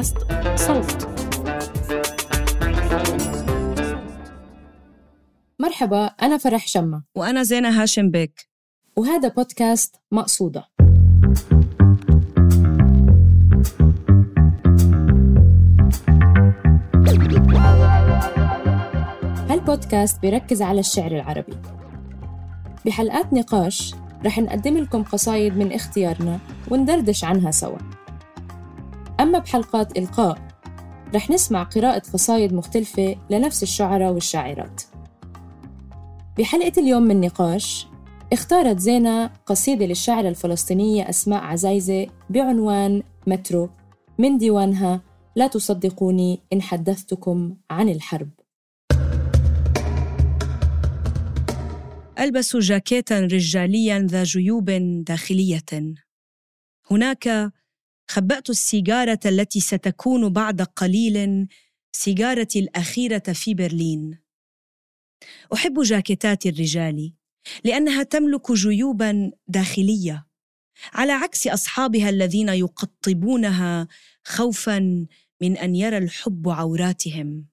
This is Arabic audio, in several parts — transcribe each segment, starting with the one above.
بودكاست صوت. مرحبا أنا فرح شمة. وأنا زينة هاشم بيك. وهذا بودكاست مقصودة. هالبودكاست بيركز على الشعر العربي. بحلقات نقاش رح نقدم لكم قصايد من اختيارنا وندردش عنها سوا. أما بحلقات إلقاء رح نسمع قراءة قصايد مختلفة لنفس الشعراء والشاعرات. بحلقة اليوم من نقاش اختارت زينة قصيدة للشاعرة الفلسطينية أسماء عزايزة بعنوان مترو. من ديوانها لا تصدقوني إن حدثتكم عن الحرب ألبس جاكيتا رجاليا ذا جيوب داخلية. هناك خبأت السيجارة التي ستكون بعد قليل سيجارتي الأخيرة في برلين. أحب جاكيتات الرجال لأنها تملك جيوبا داخلية على عكس أصحابها الذين يقطبونها خوفا من أن يرى الحب عوراتهم.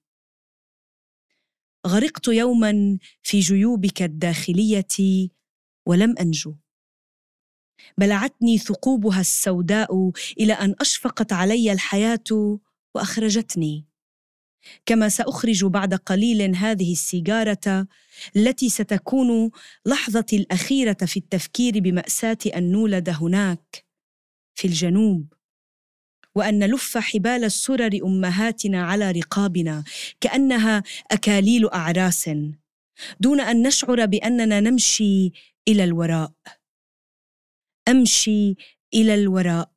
غرقت يوما في جيوبك الداخلية ولم أنجو. بلعتني ثقوبها السوداء إلى أن أشفقت علي الحياة وأخرجتني. كما سأخرج بعد قليل هذه السيجارة التي ستكون لحظتي الأخيرة في التفكير بمأساة أن نولد هناك في الجنوب وأن نلف حبال السرر أمهاتنا على رقابنا كأنها أكاليل أعراس دون أن نشعر بأننا نمشي إلى الوراء. أمشي إلى الوراء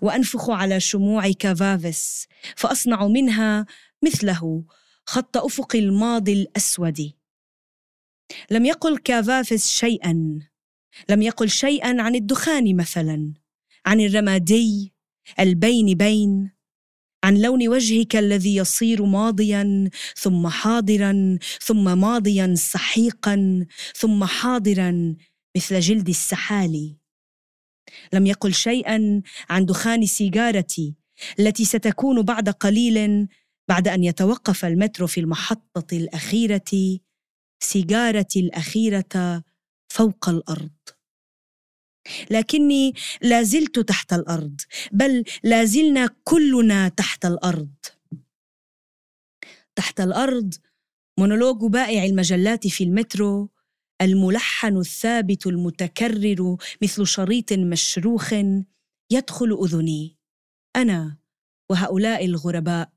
وأنفخ على شموع كافافس فأصنع منها مثله خط أفق الماضي الأسود. لم يقل كافافس شيئا لم يقل شيئا عن الدخان مثلا عن الرمادي البين بين عن لون وجهك الذي يصير ماضيا ثم حاضرا ثم ماضيا سحيقا ثم حاضرا مثل جلد السحالي. لم يقل شيئا عن دخان سيجارتي التي ستكون بعد قليل بعد أن يتوقف المترو في المحطة الأخيرة سيجارتي الأخيرة فوق الأرض. لكني لا زلت تحت الأرض بل لا زلنا كلنا تحت الأرض. تحت الأرض مونولوج بائع المجلات في المترو الملحن الثابت المتكرر مثل شريط مشروخ يدخل أذني. أنا وهؤلاء الغرباء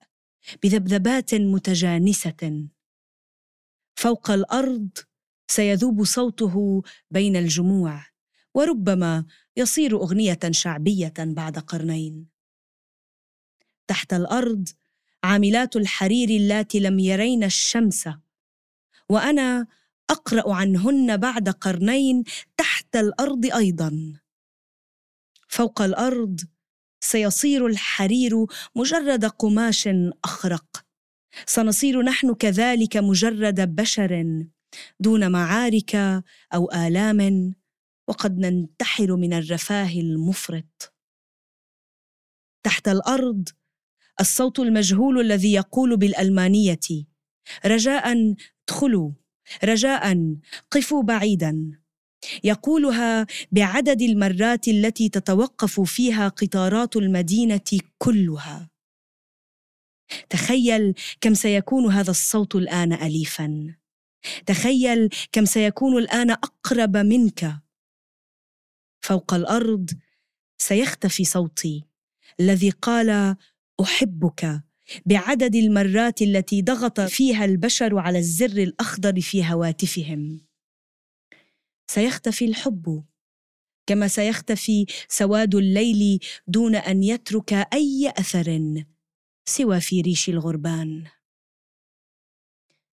بذبذبات متجانسة. فوق الأرض سيذوب صوته بين الجموع وربما يصير أغنية شعبية بعد قرنين. تحت الأرض عاملات الحرير اللاتي لم يرين الشمس وأنا أقرأ عنهن بعد قرنين تحت الأرض أيضا. فوق الأرض سيصير الحرير مجرد قماش أخرق. سنصير نحن كذلك مجرد بشر دون معارك أو آلام وقد ننتحر من الرفاه المفرط. تحت الأرض الصوت المجهول الذي يقول بالألمانية رجاء ادخلوا. رجاء قفوا بعيدا. يقولها بعدد المرات التي تتوقف فيها قطارات المدينة كلها. تخيل كم سيكون هذا الصوت الآن اليفا. تخيل كم سيكون الآن أقرب منك. فوق الأرض سيختفي صوتي الذي قال أحبك. بعدد المرات التي ضغط فيها البشر على الزر الأخضر في هواتفهم. سيختفي الحب كما سيختفي سواد الليل دون أن يترك أي أثر سوى في ريش الغربان.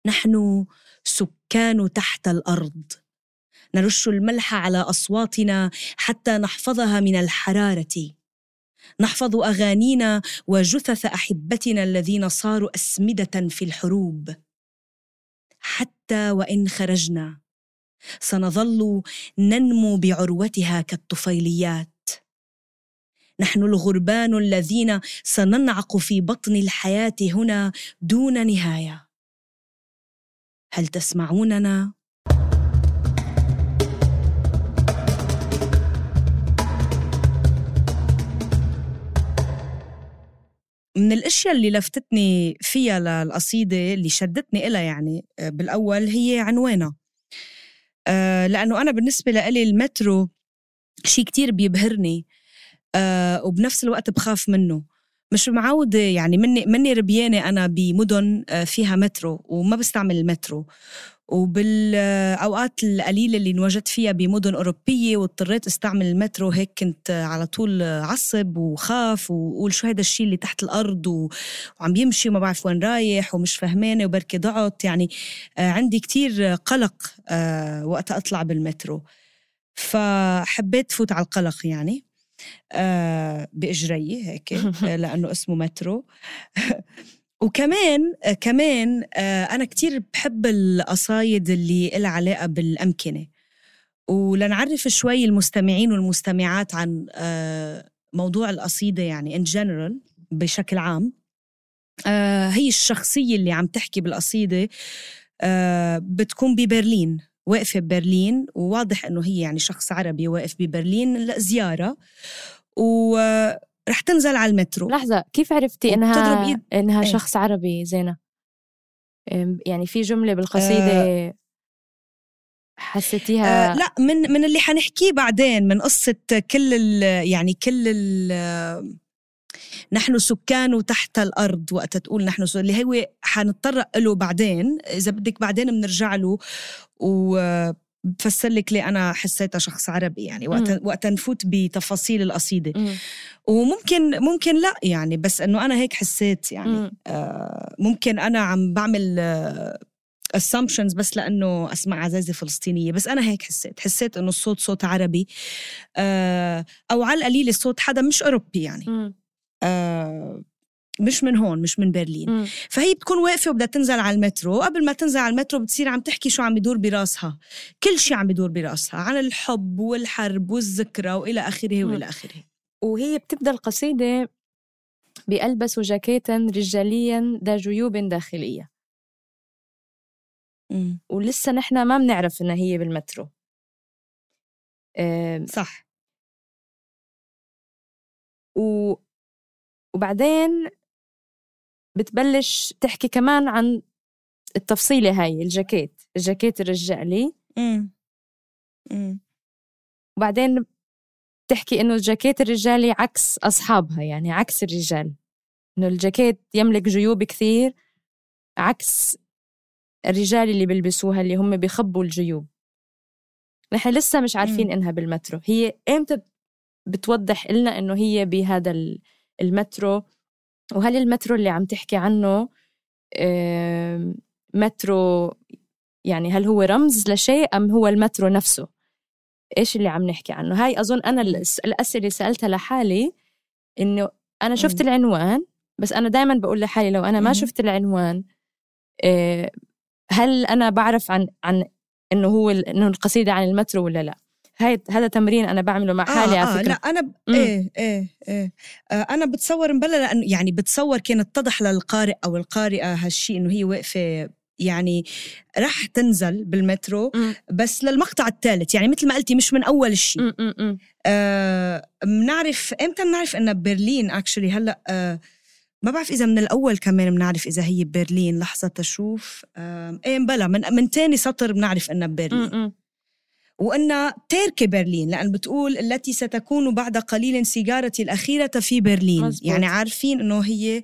نحن سكان تحت الأرض. نرش الملح على أصواتنا حتى نحفظها من الحرارة. نحفظ أغانينا وجثث أحبتنا الذين صاروا أسمدة في الحروب. حتى وإن خرجنا سنظل ننمو بعروتها كالطفيليات. نحن الغربان الذين سننعق في بطن الحياة هنا دون نهاية. هل تسمعوننا؟ من الأشياء اللي لفتتني فيها للقصيدة اللي شدتني إلها يعني آه، بالأول هي عنوانها. آه، لأنه أنا بالنسبة لإلي المترو شيء كتير بيبهرني آه، وبنفس الوقت بخاف منه. مش معودة يعني مني مني ربيانة أنا بمدن فيها مترو وما بستعمل المترو. وبالأوقات القليلة اللي انوجدت فيها بمدن أوروبية واضطريت استعمل المترو هيك كنت على طول عصب وخاف وقول شو هذا الشيء اللي تحت الأرض و... وعم يمشي وما بعرف وين رايح ومش فهمانة وبركي ضعت يعني آه، عندي كتير قلق آه، وقت أطلع بالمترو. فحبيت فوت على القلق يعني آه، بإجري هيك لأنه اسمه مترو. وكمان آه، كمان آه، أنا كتير بحب القصايد اللي لها علاقة بالأمكنة. ولنعرف شوي المستمعين والمستمعات عن آه، موضوع القصيدة يعني in general بشكل عام. هي الشخصية اللي عم تحكي بالقصيدة بتكون ببرلين واقفة ببرلين وواضح إنه هي يعني شخص عربي واقف ببرلين زيارة و رح تنزل على المترو. لحظة كيف عرفتي إنها إيد... إنها إيه؟ شخص عربي زينة؟ يعني في جملة بالقصيدة آه. حسيتيها؟ آه لا من من اللي حنحكيه بعدين من قصة كل ال يعني كل ال نحن سكان تحت الأرض وقت تقول نحن اللي هو حنتطرق له بعدين إذا بدك بعدين بنرجع له و بفسر لك ليه أنا حسيتها شخص عربي يعني وقت وقت نفوت بتفاصيل القصيدة. مم. وممكن ممكن لا يعني بس إنه أنا هيك حسيت يعني. آه ممكن أنا عم بعمل آه assumptions بس لأنه أسمع عزازه فلسطينية بس أنا هيك حسيت. حسيت إنه الصوت صوت عربي. آه أو على القليل الصوت حدا مش أوروبي يعني. آه مش من هون مش من برلين. م. فهي بتكون واقفة وبدها تنزل على المترو. وقبل ما تنزل على المترو بتصير عم تحكي شو عم بيدور براسها. كل شيء عم بيدور براسها عن الحب والحرب والذكرى وإلى آخره وإلى آخره. وهي بتبدأ القصيدة بألبس جاكيتا رجاليا ذا جيوب داخلية. م. ولسه نحن ما بنعرف إنها هي بالمترو. أه صح. و وبعدين بتبلش تحكي كمان عن التفصيلة هاي الجاكيت. الجاكيت الرجالي وبعدين بتحكي إنه الجاكيت الرجالي عكس أصحابها يعني عكس الرجال. إنه الجاكيت يملك جيوب كثير عكس الرجال اللي بيلبسوها اللي هم بيخبوا الجيوب. نحن لسه مش عارفين إنها بالمترو. هي إمتى بتوضح لنا إنه هي بهذا المترو؟ وهل المترو اللي عم تحكي عنه مترو يعني هل هو رمز لشيء أم هو المترو نفسه؟ إيش اللي عم نحكي عنه؟ هاي أظن أنا الأسئلة اللي سألتها لحالي إنه أنا شفت العنوان بس أنا دائما بقول لحالي لو أنا ما شفت العنوان آه، هل أنا بعرف عن عن إنه هو إنه القصيدة عن المترو ولا لا؟ هاي هذا تمرين أنا بعمله مع حالي آه على فكره آه لا أنا ب... إيه إيه إيه. آه أنا بتصور مبلا لأنه يعني بتصور كان اتضح للقارئ أو القارئة هالشيء إنه هي واقفة يعني رح تنزل بالمترو م. بس للمقطع الثالث. يعني مثل ما قلتي مش من أول الشيء آه بنعرف إمتى بنعرف إنها ببرلين actually هلأ آه ما بعرف إذا من الأول كمان بنعرف إذا هي ببرلين لحظة تشوف. آه إيه بلا من من ثاني سطر بنعرف إنها ببرلين م. وأنها ترك برلين لأن بتقول التي ستكون بعد قليل سيجارتي الأخيرة في برلين مزبوط. يعني عارفين أنه هي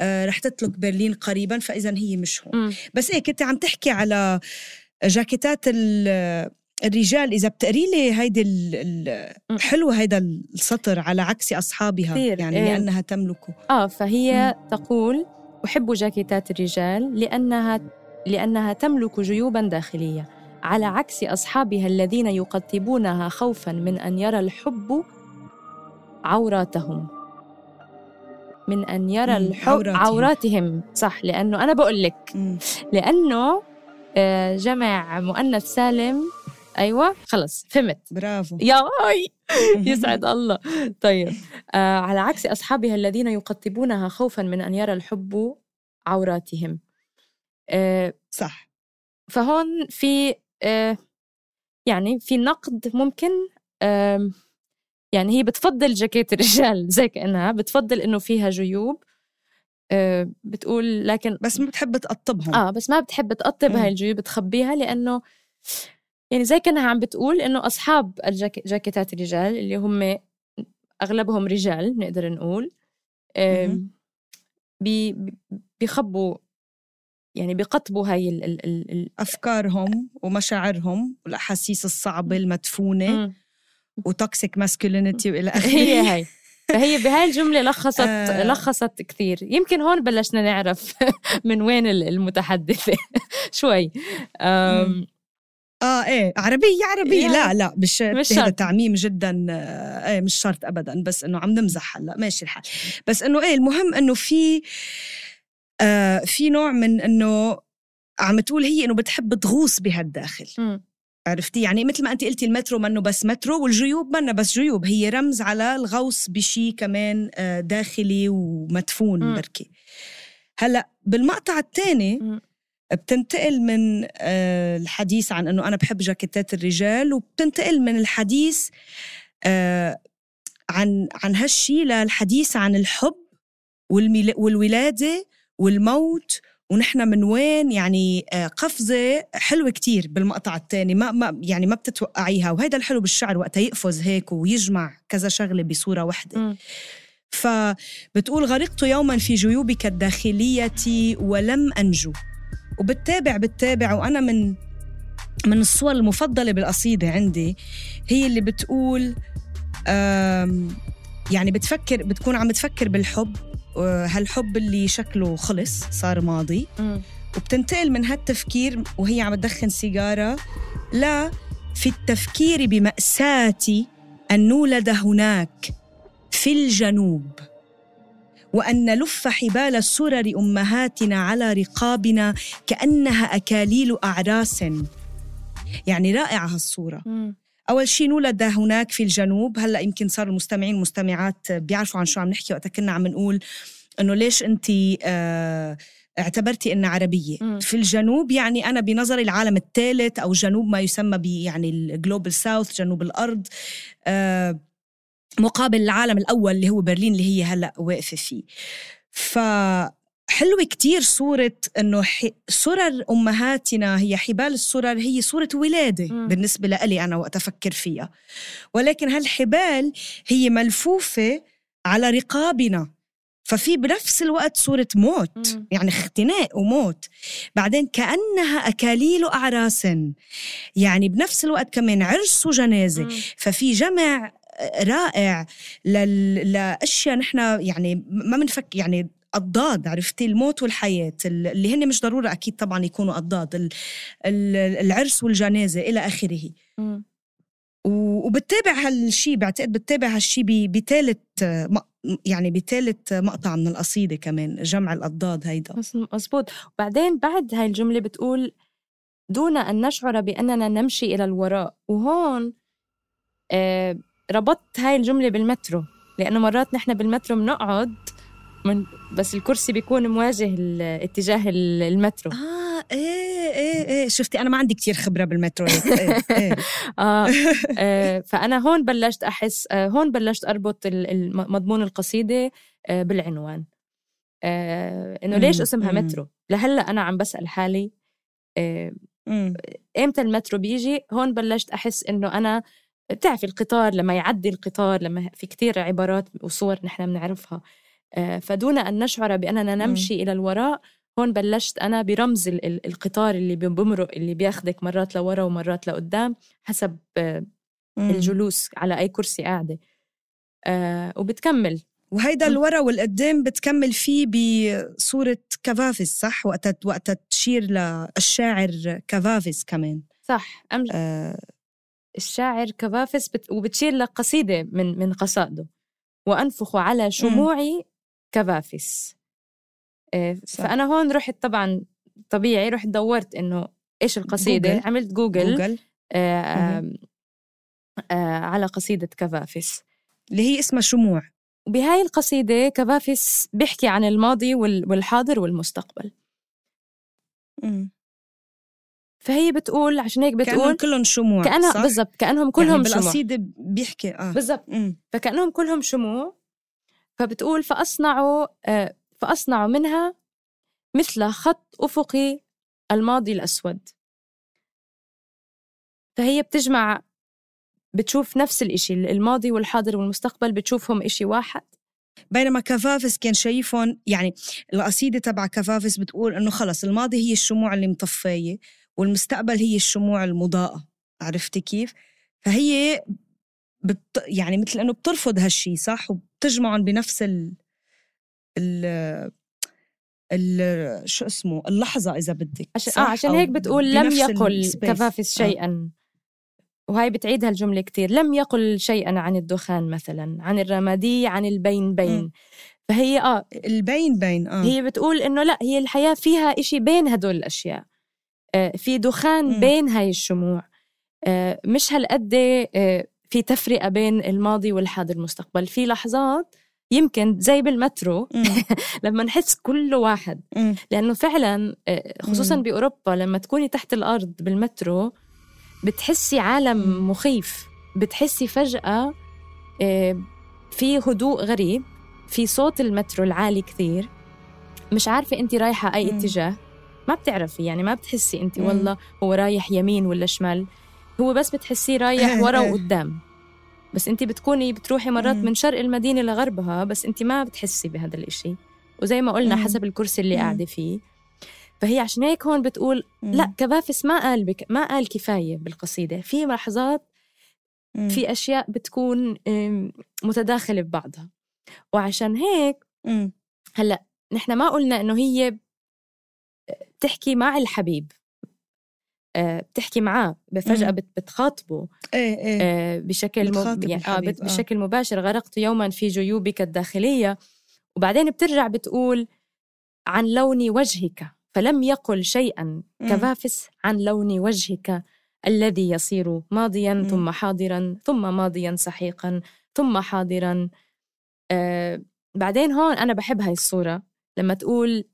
آه رح تترك برلين قريبا فإذا هي مش هون م. بس إيه كنت عم تحكي على جاكيتات الرجال إذا بتقري لي هيدي حلو هيدا السطر على عكس أصحابها كثير. يعني إيه. لأنها تملكه آه فهي م. تقول أحب جاكيتات الرجال لأنها لأنها تملك جيوبا داخلية على عكس أصحابها الذين يقطبونها خوفا من أن يرى الحب عوراتهم. من أن يرى الحب عوراتهم. عوراتهم. صح لأنه أنا بقول لك. لأنه آه، جمع مؤنث سالم. أيوه خلص فهمت. برافو. يا يسعد الله. طيب آه على عكس أصحابها الذين يقطبونها خوفا من أن يرى الحب عوراتهم. آه صح. فهون في يعني في نقد ممكن آه يعني هي بتفضل جاكيت الرجال زي كأنها بتفضل إنه فيها جيوب آه بتقول لكن بس ما بتحب تقطبهم آه بس ما بتحب تقطب. هاي الجيوب بتخبيها لأنه يعني زي كأنها عم بتقول إنه أصحاب الجاكيتات الرجال اللي هم أغلبهم رجال نقدر نقول آه بيخبوا يعني بيقطبوا هاي ال ال ال ال أفكارهم ومشاعرهم والأحاسيس الصعبة المدفونة. و toxic masculinity والى اخره هي هاي. فهي بهاي الجملة لخصت آه. لخصت كثير. يمكن هون بلشنا نعرف من وين ال- المتحدثة. شوي. أم، آه إيه. عربية عربية. يعني لا لا مش, مش هذا. تعميم جدا آه إيه مش شرط ابدا. بس إنه عم نمزح هلأ. ماشي الحال. بس إنه إيه المهم إنه في آه في نوع من إنه عم تقول هي إنه بتحب تغوص بهالداخل مم. عرفتي يعني مثل ما انت قلتي المترو منه بس مترو والجيوب منه بس جيوب هي رمز على الغوص بشي كمان آه، داخلي ومدفون مم. بركي هلأ بالمقطع الثاني. بتنتقل من آه، الحديث عن إنه أنا بحب جاكيتات الرجال وبتنتقل من الحديث آه، عن عن هالشي للحديث عن الحب والولادة والموت ونحن من وين؟ يعني آه، قفزة حلوة كتير بالمقطع الثاني ما ما يعني ما بتتوقعيها. وهيدا الحلو بالشعر وقتها يقفز هيك ويجمع كذا شغلة بصورة واحدة مم. فبتقول غرقت يوما في جيوبك الداخلية ولم أنجو. وبتتابع بتتابع وأنا من من الصور المفضلة بالقصيدة عندي هي اللي بتقول يعني بتفكر بتكون عم تفكر بالحب هالحب اللي شكله خلص صار ماضي. وبتنتقل من هالتفكير وهي عم تدخن سيجارة لا في التفكير بمأساتي أن نولد هناك في الجنوب وأن نلف حبال السرر أمهاتنا على رقابنا كأنها أكاليل أعراس يعني رائعة هالصورة مم. أول شيء نولد هناك في الجنوب. هلأ يمكن صار المستمعين والمستمعات بيعرفوا عن شو عم نحكي وقتها كنا عم نقول إنه ليش أنت آه اعتبرتي إنها عربية. مم. في الجنوب يعني أنا بنظري العالم الثالث أو جنوب ما يسمى ب يعني الجلوبال ساوث جنوب الأرض آه مقابل العالم الأول اللي هو برلين اللي هي هلأ واقفة فيه. فحلوة كتير صورة إنه ح- سرر أمهاتنا هي حبال السرر هي صورة ولادة مم. بالنسبة لإلي أنا وقت أفكر فيها ولكن هالحبال هي ملفوفة على رقابنا ففي بنفس الوقت صورة موت مم. يعني اختناق وموت بعدين كأنها أكاليل أعراس يعني بنفس الوقت كمان عرس وجنازة مم. ففي جمع رائع لل... لأشياء نحن يعني ما بنفك يعني أضداد عرفتي؟ الموت والحياة اللي هن مش ضرورة أكيد طبعا يكونوا أضداد ال- ال- العرس والجنازة إلى آخره. مم. و- وبتتابع هالشي بعتقد بتتابع هالشي بثالث يعني بثالث مقطع من القصيدة كمان جمع الأضداد هيدا. مز- مزبوط. وبعدين بعد هاي الجملة بتقول دون أن نشعر بأننا نمشي إلى الوراء. وهون آه ربطت هاي الجملة بالمترو لأنه مرات نحن بالمترو بنقعد من بس الكرسي بيكون مواجه اتجاه ال- المترو. آه إيه إيه إيه. شفتي أنا ما عندي كتير خبرة بالمترو. هيك. إيه إيه. آه آه، فأنا هون بلشت أحس آه هون بلشت الم- مضمون القصيدة آه بالعنوان. آه إنه ليش اسمها. مترو؟ لهلأ أنا عم بسأل حالي آه. إمتى المترو بيجي؟ هون بلشت أحس إنه أنا بتعرفي القطار لما يعدي القطار لما في كتير عبارات وصور نحن بنعرفها. آه، فدون أن نشعر بأننا نمشي إلى الوراء هون بلشت أنا برمز ال- ال- القطار اللي بمرق اللي بياخدك مرات لورا ومرات لقدام حسب آه،. الجلوس على أي كرسي قاعدة. آه، وبتكمل. وهيدا. الورا والقدام بتكمل فيه بصورة كافافيس صح؟ وقتها وقتها تشير للشاعر كافافيس كمان. صح. أم آه. الشاعر كافافيس بت... وبتشير لقصيدة من من قصائده. وأنفخ على شموعي كافافيس آه، صح. فأنا هون رحت طبعا طبيعي رحت دورت إنه إيش القصيدة. جوجل. عملت Google, Google. آه، آم، آه، على قصيدة كافافيس اللي هي اسمها شموع. بهاي القصيدة كافافيس بيحكي عن الماضي وال- والحاضر والمستقبل. فهي بتقول عشان هيك كأنهم بتقول كلهم شموع كأنها؟ بالضبط كأنهم كلهم كلهم يعني شموع. بالقصيدة بيحكي آه. بالضبط. فكأنهم كلهم شموع فبتقول فأصنعوا آه، فأصنعوا منها مثل خط أفقي الماضي الأسود. فهي بتجمع بتشوف نفس الإشي الماضي والحاضر والمستقبل بتشوفهم إشي واحد. بينما كفافس كان شايفهم يعني القصيدة تبع كفافس بتقول إنه خلص الماضي هي الشموع اللي مطفية والمستقبل هي الشموع المضاءة. عرفتي كيف؟ فهي بت يعني مثل إنه بترفض هالشي صح؟ وبتجمعهم بنفس ال ال ال شو اسمه اللحظة إذا بدك عشان؟ آه عشان هيك بتقول لم يقل. كفافس آه. شيئا وهي بتعيد هالجملة كتير لم يقل شيئا عن الدخان مثلا عن الرمادي عن البين بين مم. فهي آه البين بين آه هي بتقول إنه لا هي الحياة فيها إشي بين هدول الأشياء آه، في دخان مم. بين هاي الشموع آه، مش هالقد آه، في تفرقة بين الماضي والحاضر والمستقبل في لحظات يمكن زي بالمترو. لما نحس كل واحد مم. لأنه فعلا آه، خصوصا مم. بأوروبا لما تكوني تحت الأرض بالمترو بتحسي. عالم مخيف بتحسي فجأة آه، في هدوء غريب في صوت المترو العالي كثير مش عارفة أنت رايحة أي مم. اتجاه ما بتعرفي يعني ما بتحسي مم. والله هو رايح يمين ولا شمال هو بس بتحسيه رايح ورا. وقدام بس أنت بتكوني بتروحي مرات. من شرق المدينة لغربها بس أنت ما بتحسي بهذا الإشي وزي ما قلنا. حسب الكرسي اللي مم. قاعدة فيه فهي عشان هيك هون بتقول. لا كفافس ما قال بك ما قال كفاية بالقصيدة في لحظات. في أشياء بتكون أم، متداخلة ببعضها وعشان هيك. هلأ نحن ما قلنا إنه هي بتحكي مع الحبيب آه، بتحكي معاه فجأة بتخاطبه إيه إيه آه، بشكل بتخاطب يعني آه آه. بشكل مباشر غرقت يوما في جيوبك الداخلية وبعدين بترجع بتقول عن لون وجهك فلم يقل شيئا. كفافس عن لون وجهك الذي يصير ماضيا. ثم حاضرا ثم ماضيا سحيقا ثم حاضرا آه بعدين هون أنا بحب هاي الصورة لما تقول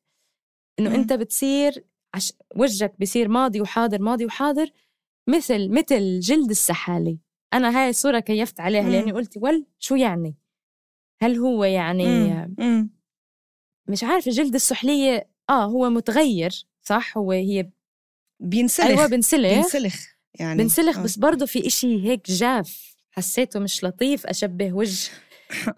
إنه مم. أنت بتصير عش... وجهك بصير ماضي وحاضر ماضي وحاضر مثل مثل جلد السحالي أنا هاي الصورة كيفت عليها مم. لأني قلت ول شو يعني هل هو يعني مم. مم. مش عارفة جلد السحلية آه هو متغير صح هو هي بينسلخ أيوة بنسلخ بينسلخ يعني بنسلخ آه. بس برضه في إشي هيك جاف حسيته مش لطيف أشبه وجه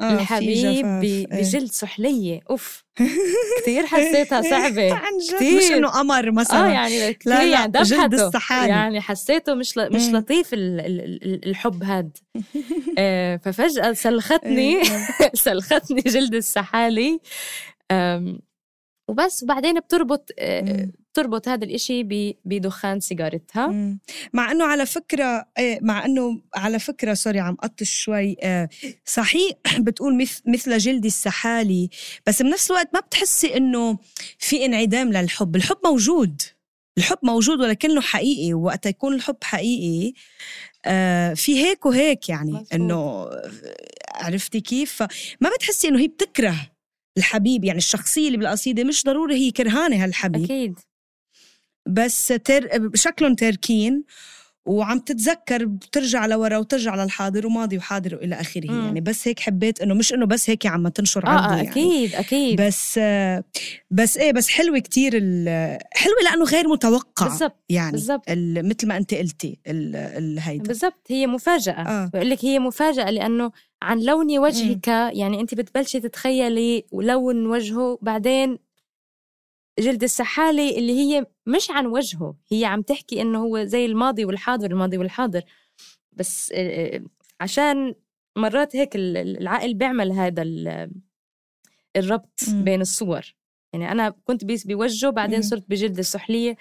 الحبيب جفاف. ب- إيه. بجلد سحلية أوف كتير حسيتها صعبة عن جد. مش إنه قمر مثلا آه يعني كتير لا، يعني جلد السحالي. يعني حسيته مش ل... مش مم. لطيف ال... ال... ال- الحب هاد آه ففجأة سلختني إيه. سلختني جلد السحالي وبس وبعدين بتربط بتربط هذا الإشي. بدخان سيجارتها. مم. مع إنه على فكرة إيه مع إنه على فكرة سوري عم قطش شوي آه، صحيح بتقول مثل مثل جلد السحالي بس بنفس الوقت ما بتحسي إنه في انعدام للحب. الحب موجود. الحب موجود ولكنه حقيقي. وقت يكون الحب حقيقي آه، في هيك وهيك يعني. إنه عرفتي كيف؟ فما بتحسي إنه هي بتكره الحبيب. يعني الشخصية اللي بالقصيدة مش ضروري هي كرهانة هالحبيب. أكيد. بس تر... شكلهم تاركين وعم تتذكر بترجع لورا وترجع للحاضر وماضي وحاضر وإلى آخره. مم. يعني بس هيك حبيت إنه مش إنه بس هيك عم تنشر آه, آه يعني. أكيد أكيد. بس بس إيه بس حلوة كتير ال- حلوة لأنه غير متوقع. بالضبط يعني بالضبط. ال- مثل ما أنت قلتي ال- ال- هيدا. بالضبط هي مفاجأة. آه. بقول لك هي مفاجأة لأنه عن لون وجهك يعني أنت بتبلشي تتخيلي لون وجهه بعدين جلد السحالي اللي هي مش عن وجهه هي عم تحكي إنه هو زي الماضي والحاضر الماضي والحاضر بس عشان مرات هيك ال- ال- العقل بيعمل هذا ال- الربط. بين الصور يعني أنا كنت بوجهه بعدين. صرت بجلد السحلية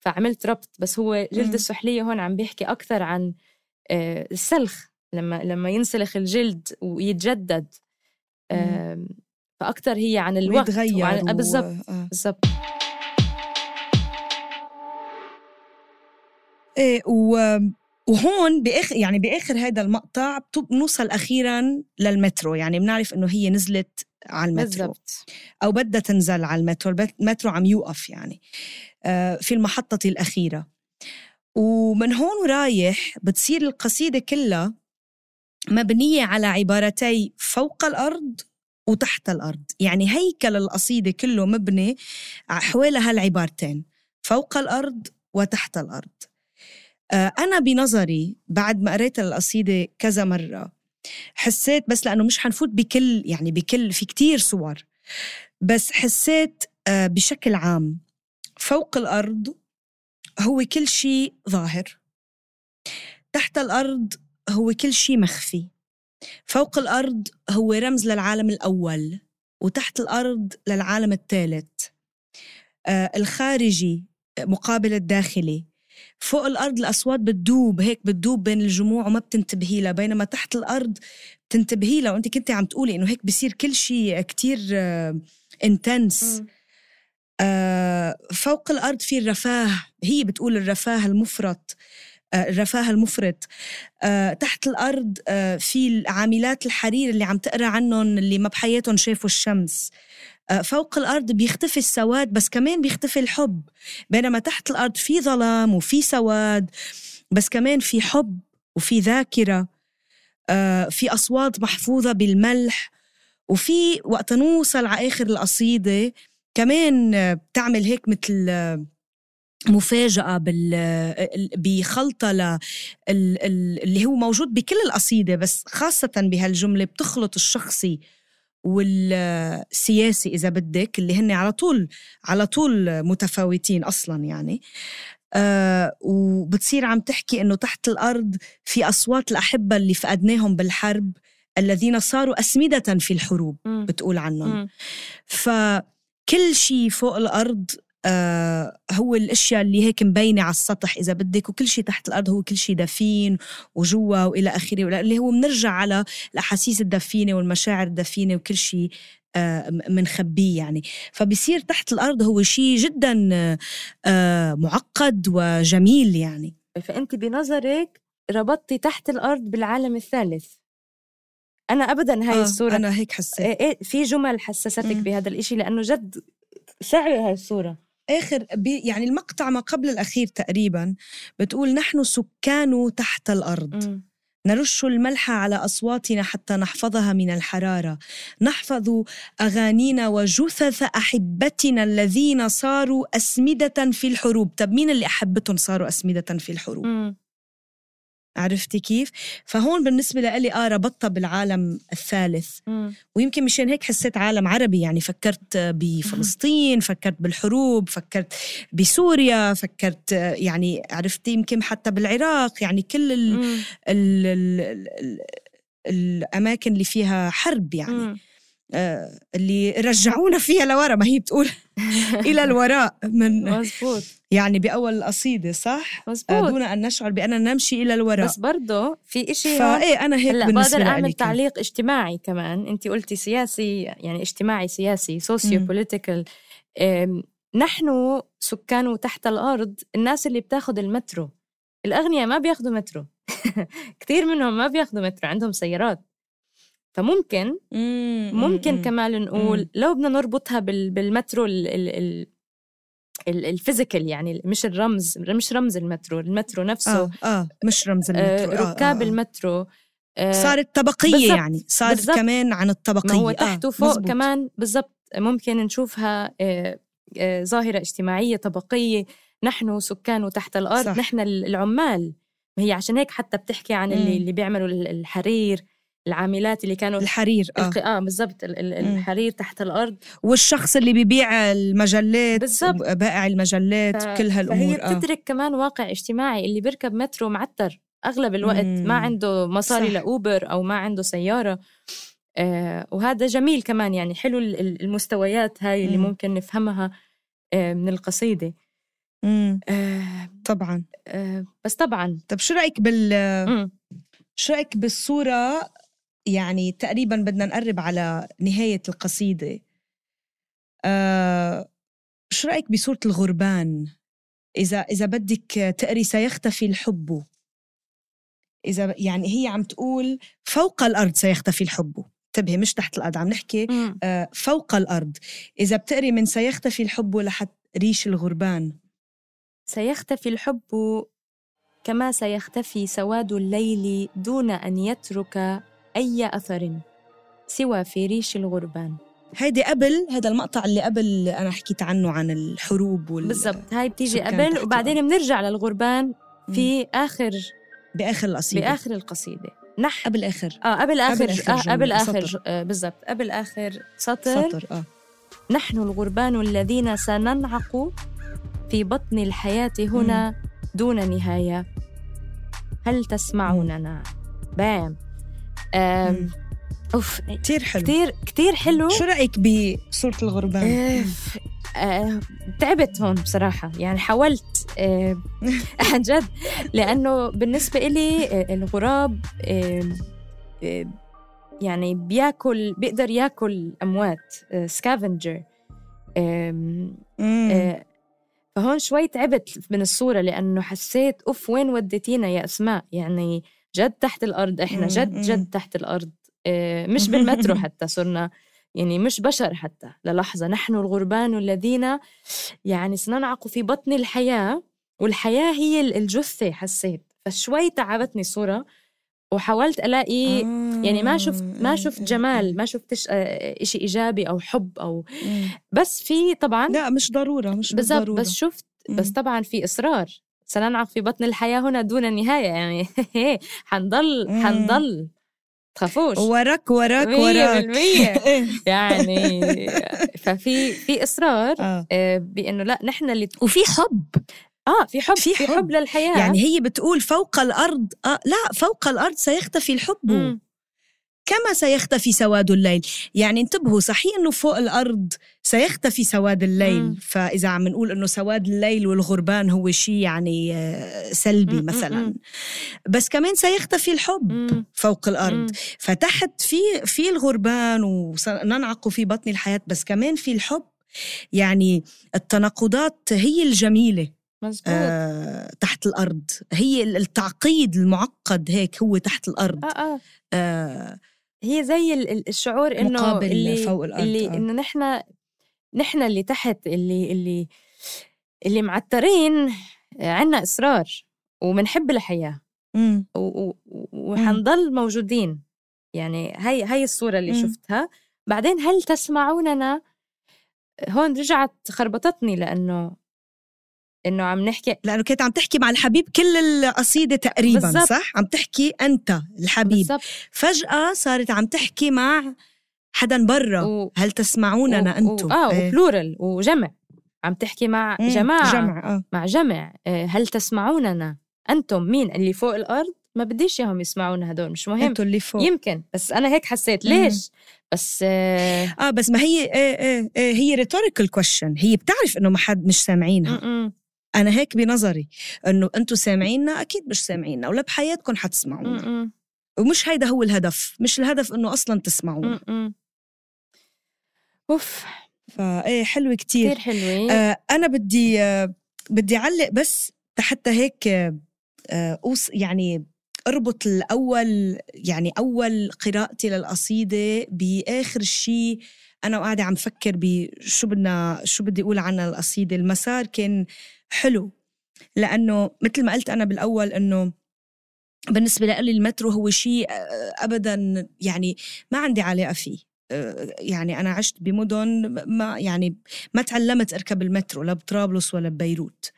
فعملت ربط بس هو جلد. السحلية هون عم بيحكي أكثر عن السلخ لما لما ينسلخ الجلد ويتجدد آم، فأكثر هي عن الوقت ويتغير وعن آه، و- بالضبط آه. بالضبط. إيه و... وهون باخر يعني بآخر هذا المقطع بنوصل أخيرا للمترو. يعني بنعرف إنه هي نزلت على المترو. بالزبط. أو بدها تنزل على المترو. المترو عم يوقف يعني. آه، في المحطة الأخيرة. ومن هون ورايح بتصير القصيدة كلها مبنية على عبارتي فوق الأرض وتحت الأرض. يعني هيكل القصيدة كله مبني حوالي هالعبارتين فوق الأرض وتحت الأرض. آه، أنا بنظري بعد ما قريت القصيدة كذا مرة حسيت بس لأنه مش حنفوت بكل يعني بكل في كتير صور بس حسيت آه، بشكل عام فوق الأرض هو كل شيء ظاهر تحت الأرض هو كل شيء مخفي. فوق الأرض هو رمز للعالم الأول وتحت الأرض للعالم الثالث. آه الخارجي مقابل الداخلي. فوق الأرض الأصوات بتدوب هيك بتدوب بين الجموع وما بتنتبهي لها بينما تحت الأرض بتنتبهي لها. وأنت كنت عم تقولي إنه هيك بصير كل شيء كتير انتنس آه, آه، فوق الأرض في الرفاه هي بتقول الرفاه المفرط. آه، الرفاه المفرط. آه، تحت الأرض في عاملات الحرير اللي عم تقرأ عنهم اللي ما بحياتهم شافوا الشمس. فوق الأرض بيختفي السواد بس كمان بيختفي الحب. بينما تحت الأرض في ظلام وفي سواد بس كمان في حب وفي ذاكرة. في أصوات محفوظة بالملح. وفي وقت نوصل على آخر القصيدة كمان بتعمل هيك مثل مفاجأة بال بخلطة ل اللي هو موجود بكل القصيدة بس خاصة بهالجملة بتخلط الشخصي والسياسي إذا بدك اللي هن على طول على طول متفاوتين أصلا يعني. آه وبتصير عم تحكي إنه تحت الأرض في أصوات الأحبة اللي فقدناهم بالحرب الذين صاروا أسمدة في الحروب بتقول عنهم. فكل شيء فوق الأرض آه هو الأشياء اللي هيك مبينة على السطح إذا بدك وكل شيء تحت الأرض هو كل شيء دفين وجوا وإلى آخره. اللي هو بنرجع على الأحاسيس الدفينة والمشاعر الدفينة وكل شيء منخبيه آه يعني. فبصير تحت الأرض هو شيء جدا آه معقد وجميل يعني. فأنت بنظرك ربطتي تحت الأرض بالعالم الثالث. أنا ابدا هاي آه الصورة. أنا هيك حسيت. إيه, إيه، في جمل حسستك بهذا الإشي لأنه جد شعري هاي الصورة. آخر يعني المقطع ما قبل الأخير تقريبا بتقول نحن سكان تحت الأرض م. نرش الملح على أصواتنا حتى نحفظها من الحرارة نحفظ أغانينا وجثث أحبتنا الذين صاروا أسمدة في الحروب طب مين اللي أحبتهم صاروا أسمدة في الحروب م. عرفتي كيف؟ فهون بالنسبة لي آه ربطتها بالعالم الثالث م. ويمكن مشان هيك حسيت عالم عربي يعني فكرت بفلسطين فكرت بالحروب فكرت بسوريا فكرت يعني عرفتي يمكن حتى بالعراق يعني كل ال ال ال ال الأماكن اللي فيها حرب يعني م. آه اللي رجعونا فيها لورا ما هي بتقول إلى الوراء من مزبوط يعني بأول القصيدة صح؟ مزبوط. آه، دون أن نشعر بأننا نمشي إلى الوراء. بس برضه في إشي فإيه أنا هيك هلأ بقدر أعمل تعليق اجتماعي كمان. أنت قلتي سياسي يعني اجتماعي سياسي socio-political نحن سكان تحت الأرض الناس اللي بتاخد المترو الأغنياء ما بياخدوا مترو. كثير منهم ما بياخدوا مترو عندهم سيارات. فممكن ممكن كمان نقول لو بدنا نربطها بالمترو ال physical يعني مش الرمز مش رمز المترو المترو نفسه آه, آه مش رمز المترو آه ركاب آه آه. المترو آه صارت طبقية بالزبط. يعني صارت بالزبط. كمان عن الطبقية هو تحت آه وفوق مزبوط. كمان بالضبط ممكن نشوفها آه آه ظاهرة اجتماعية طبقية نحن سكان تحت الأرض صح. نحن العمال ما هي عشان هيك حتى بتحكي عن اللي, اللي بيعملوا الحرير العاملات اللي كانوا الحرير آه, آه بالضبط الحرير تحت الأرض والشخص اللي بيبيع المجلات بالضبط بائع المجلات ف... كل هالأمور فهي بتدرك آه. كمان واقع اجتماعي اللي بيركب مترو معتر أغلب الوقت مم. ما عنده مصاري صح. لأوبر أو ما عنده سيارة آه وهذا جميل كمان يعني حلو المستويات هاي اللي مم. ممكن نفهمها آه من القصيدة آه طبعا آه بس طبعا طب شو رأيك بال مم. شو رأيك بالصورة يعني تقريبا بدنا نقرب على نهاية القصيدة. آه شو رأيك بصورة الغربان؟ إذا إذا بدك تقري سيختفي الحب. إذا يعني هي عم تقول فوق الأرض سيختفي الحب. انتبهي مش تحت الأرض عم نحكي مم. آه، فوق الأرض. إذا بتقري من سيختفي الحب لحد ريش الغربان. سيختفي الحب كما سيختفي سواد الليل دون أن يترك أي أثر سوى في ريش الغربان. هيدي قبل هذا المقطع اللي قبل أنا حكيت عنه عن الحروب وال... بالضبط. هاي بتيجي قبل وبعدين بنرجع للغربان في اخر بآخر القصيدة. بآخر القصيدة. نحن قبل آخر. آه قبل آخر آخر آه قبل جملة، آخر سطر. آه بالضبط. قبل آخر سطر, سطر آه. نحن الغربان الذين سننعق في بطن الحياة هنا دون نهاية. هل تسمعوننا؟ بام. أوف كثير حلو. كتير كتير حلو. شو رأيك بصورة الغربان؟ آه، آه، تعبت هون بصراحة. يعني حاولت آه، عن جد. لأنه بالنسبة إلي آه، الغراب آه، آه، يعني بياكل بيقدر ياكل أموات سكافنجر. آه، فهون شوي تعبت من الصورة لأنه حسيت أوف وين وديتينا يا أسماء؟ يعني جد تحت الأرض إحنا مم، جد. جد تحت الأرض. آه، مش بالمترو حتى صرنا يعني مش بشر حتى للحظة. نحن الغربان الذين يعني سننعق في بطن الحياة والحياة هي الجثة حسيت. فشوي تعبتني الصورة وحاولت ألاقي يعني ما شفت ما شفت جمال ما شفتش آه، إشي إيجابي أو حب مم. بس في طبعا لا مش ضرورة مش بالضروره بس شفت بس. طبعا في إصرار. سننعق في بطن الحياة هنا دون نهايه يعني حنضل. حنضل تخافوش وراك وراك وراك بالمية. يعني ففي في إصرار آه. آه، بأنه لا نحن اللي وفي حب آه في حب في في حب. حب للحياة يعني هي بتقول فوق الأرض آه لا فوق الأرض سيختفي الحب مم. كما سيختفي سواد الليل يعني انتبهوا صحيح إنه فوق الأرض سيختفي سواد الليل مم. فإذا عم نقول إنه سواد الليل والغربان هو شيء يعني آه، سلبي مم، مثلا. بس كمان سيختفي الحب مم. فوق الأرض مم. فتحت في في الغربان وننعق في بطن الحياة بس كمان في الحب يعني التناقضات هي الجميلة مزبوط آه تحت الأرض هي التعقيد المعقد هيك هو تحت الأرض آه آه آه هي زي ال- ال- الشعور إنه مقابل اللي فوق الأرض، اللي آه. إنه نحن نحن اللي تحت اللي اللي اللي معترين عنا إصرار وبنحب الحياة مم. و- و- وحنضل موجودين يعني هاي هاي الصورة اللي مم. شفتها بعدين هل تسمعوننا هون رجعت خربطتني لأنه إنه عم نحكي لأنه كنت عم تحكي مع الحبيب كل القصيدة تقريبا بالضبط. صح؟ عم تحكي أنت الحبيب. بالضبط. فجأة صارت عم تحكي مع حدا برا. و- هل تسمعوننا و- أنتم و- آه إيه. وبلورال وجمع. عم تحكي مع مم. جماعة. جمع آه. مع جمع. آه، هل تسمعوننا؟ أنتم مين؟ اللي فوق الأرض؟ ما بديش إياهم يسمعونا هدول مش مهم. أنتوا اللي فوق. يمكن. بس أنا هيك حسيت. مم. ليش؟ بس آه آه بس ما هي إيه إيه إيه هي rhetorical question هي بتعرف إنه ما حد مش سامعينها. أنا هيك بنظري إنه أنتم سامعيننا أكيد مش سامعيننا ولا بحياتكم حتسمعونا. ومش هيدا هو الهدف مش الهدف إنه أصلا تسمعونا. أوف. فايه حلوة كتير. كتير حلوة. آه أنا بدي آه بدي أعلق بس حتى هيك آه آه أوص يعني أربط الأول يعني أول قراءتي للقصيدة بآخر شيء أنا وقاعدة عم فكر بشو بدنا شو بدي أقول عن القصيدة. المسار كان حلو. لأنه مثل ما قلت أنا بالأول إنه بالنسبة لي المترو هو شيء آه، ابدا يعني ما عندي علاقة فيه. آه، يعني أنا عشت بمدن ما يعني ما تعلمت أركب المترو لا بطرابلس ولا ببيروت.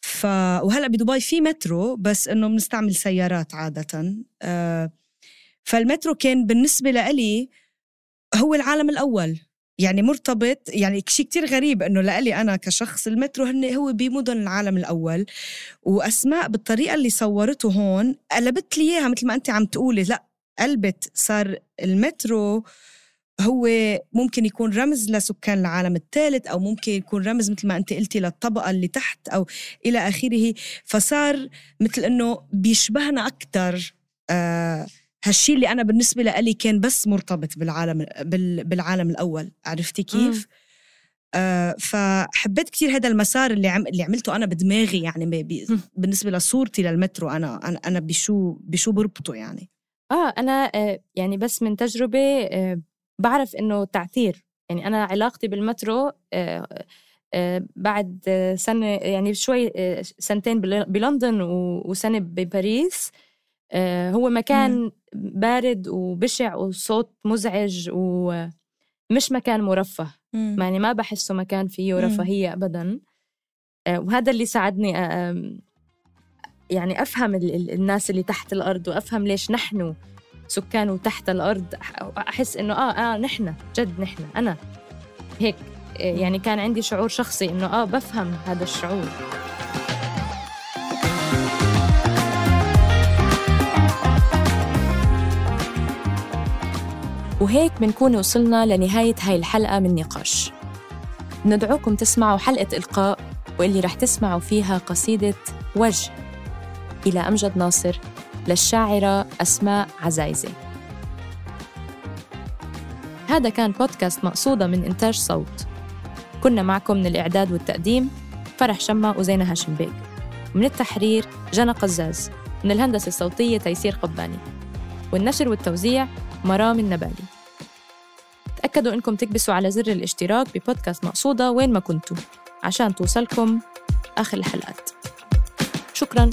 ف وهلأ بدبي في مترو بس إنه بنستعمل سيارات عادة. آه، فالمترو كان بالنسبة لإلي هو العالم الأول. يعني مرتبط يعني شيء كتير غريب إنه لإلي أنا كشخص المترو هن هو بمدن العالم الأول وأسماء بالطريقة اللي صورته هون قلبت لي إياها مثل ما انت عم تقولي. لأ قلبت صار المترو هو ممكن يكون رمز لسكان العالم الثالث أو ممكن يكون رمز مثل ما انت قلتي للطبقة اللي تحت أو إلى آخره. فصار مثل إنه بيشبهنا أكثر آه هالشي اللي أنا بالنسبة لي كان بس مرتبط بالعالم بال- بالعالم الأول عرفتي كيف؟ آه فحبيت كتير هذا المسار اللي عم اللي عملته أنا بدماغي يعني ب... ب... بالنسبة لصورتي للمترو أنا أنا أنا بشو بشو بربطه يعني. آه أنا آه يعني بس من تجربة آه بعرف إنه تعثير. يعني أنا علاقتي بالمترو آه بعد سنة يعني شوي سنتين بلندن وسنة بباريس هو مكان. بارد وبشع وصوت مزعج ومش مكان مرفه. مم. يعني ما بحسه مكان فيه رفاهية أبدا. آه، وهذا اللي ساعدني آه، يعني أفهم الناس اللي تحت الأرض وأفهم ليش نحن سكان تحت الأرض. أحس إنه آه آه نحن جد نحن أنا. هيك. آه، يعني كان عندي شعور شخصي إنه آه بفهم هذا الشعور. وهيك بنكون وصلنا لنهاية هاي الحلقة من نقاش. ندعوكم تسمعوا حلقة إلقاء واللي رح تسمعوا فيها قصيدة وجه. إلى أمجد ناصر للشاعرة أسماء عزايزة. هذا كان بودكاست مقصودة من إنتاج صوت. كنا معكم من الإعداد والتقديم فرح شمة وزينة هاشم بيك من التحرير جنى قزاز. من الهندسة الصوتية تيسير قباني. والنشر والتوزيع مرام النبالي. تأكدوا إنكم تكبسوا على زر الاشتراك ببودكاست مقصودة وين ما كنتوا. عشان توصلكم آخر الحلقات. شكراً.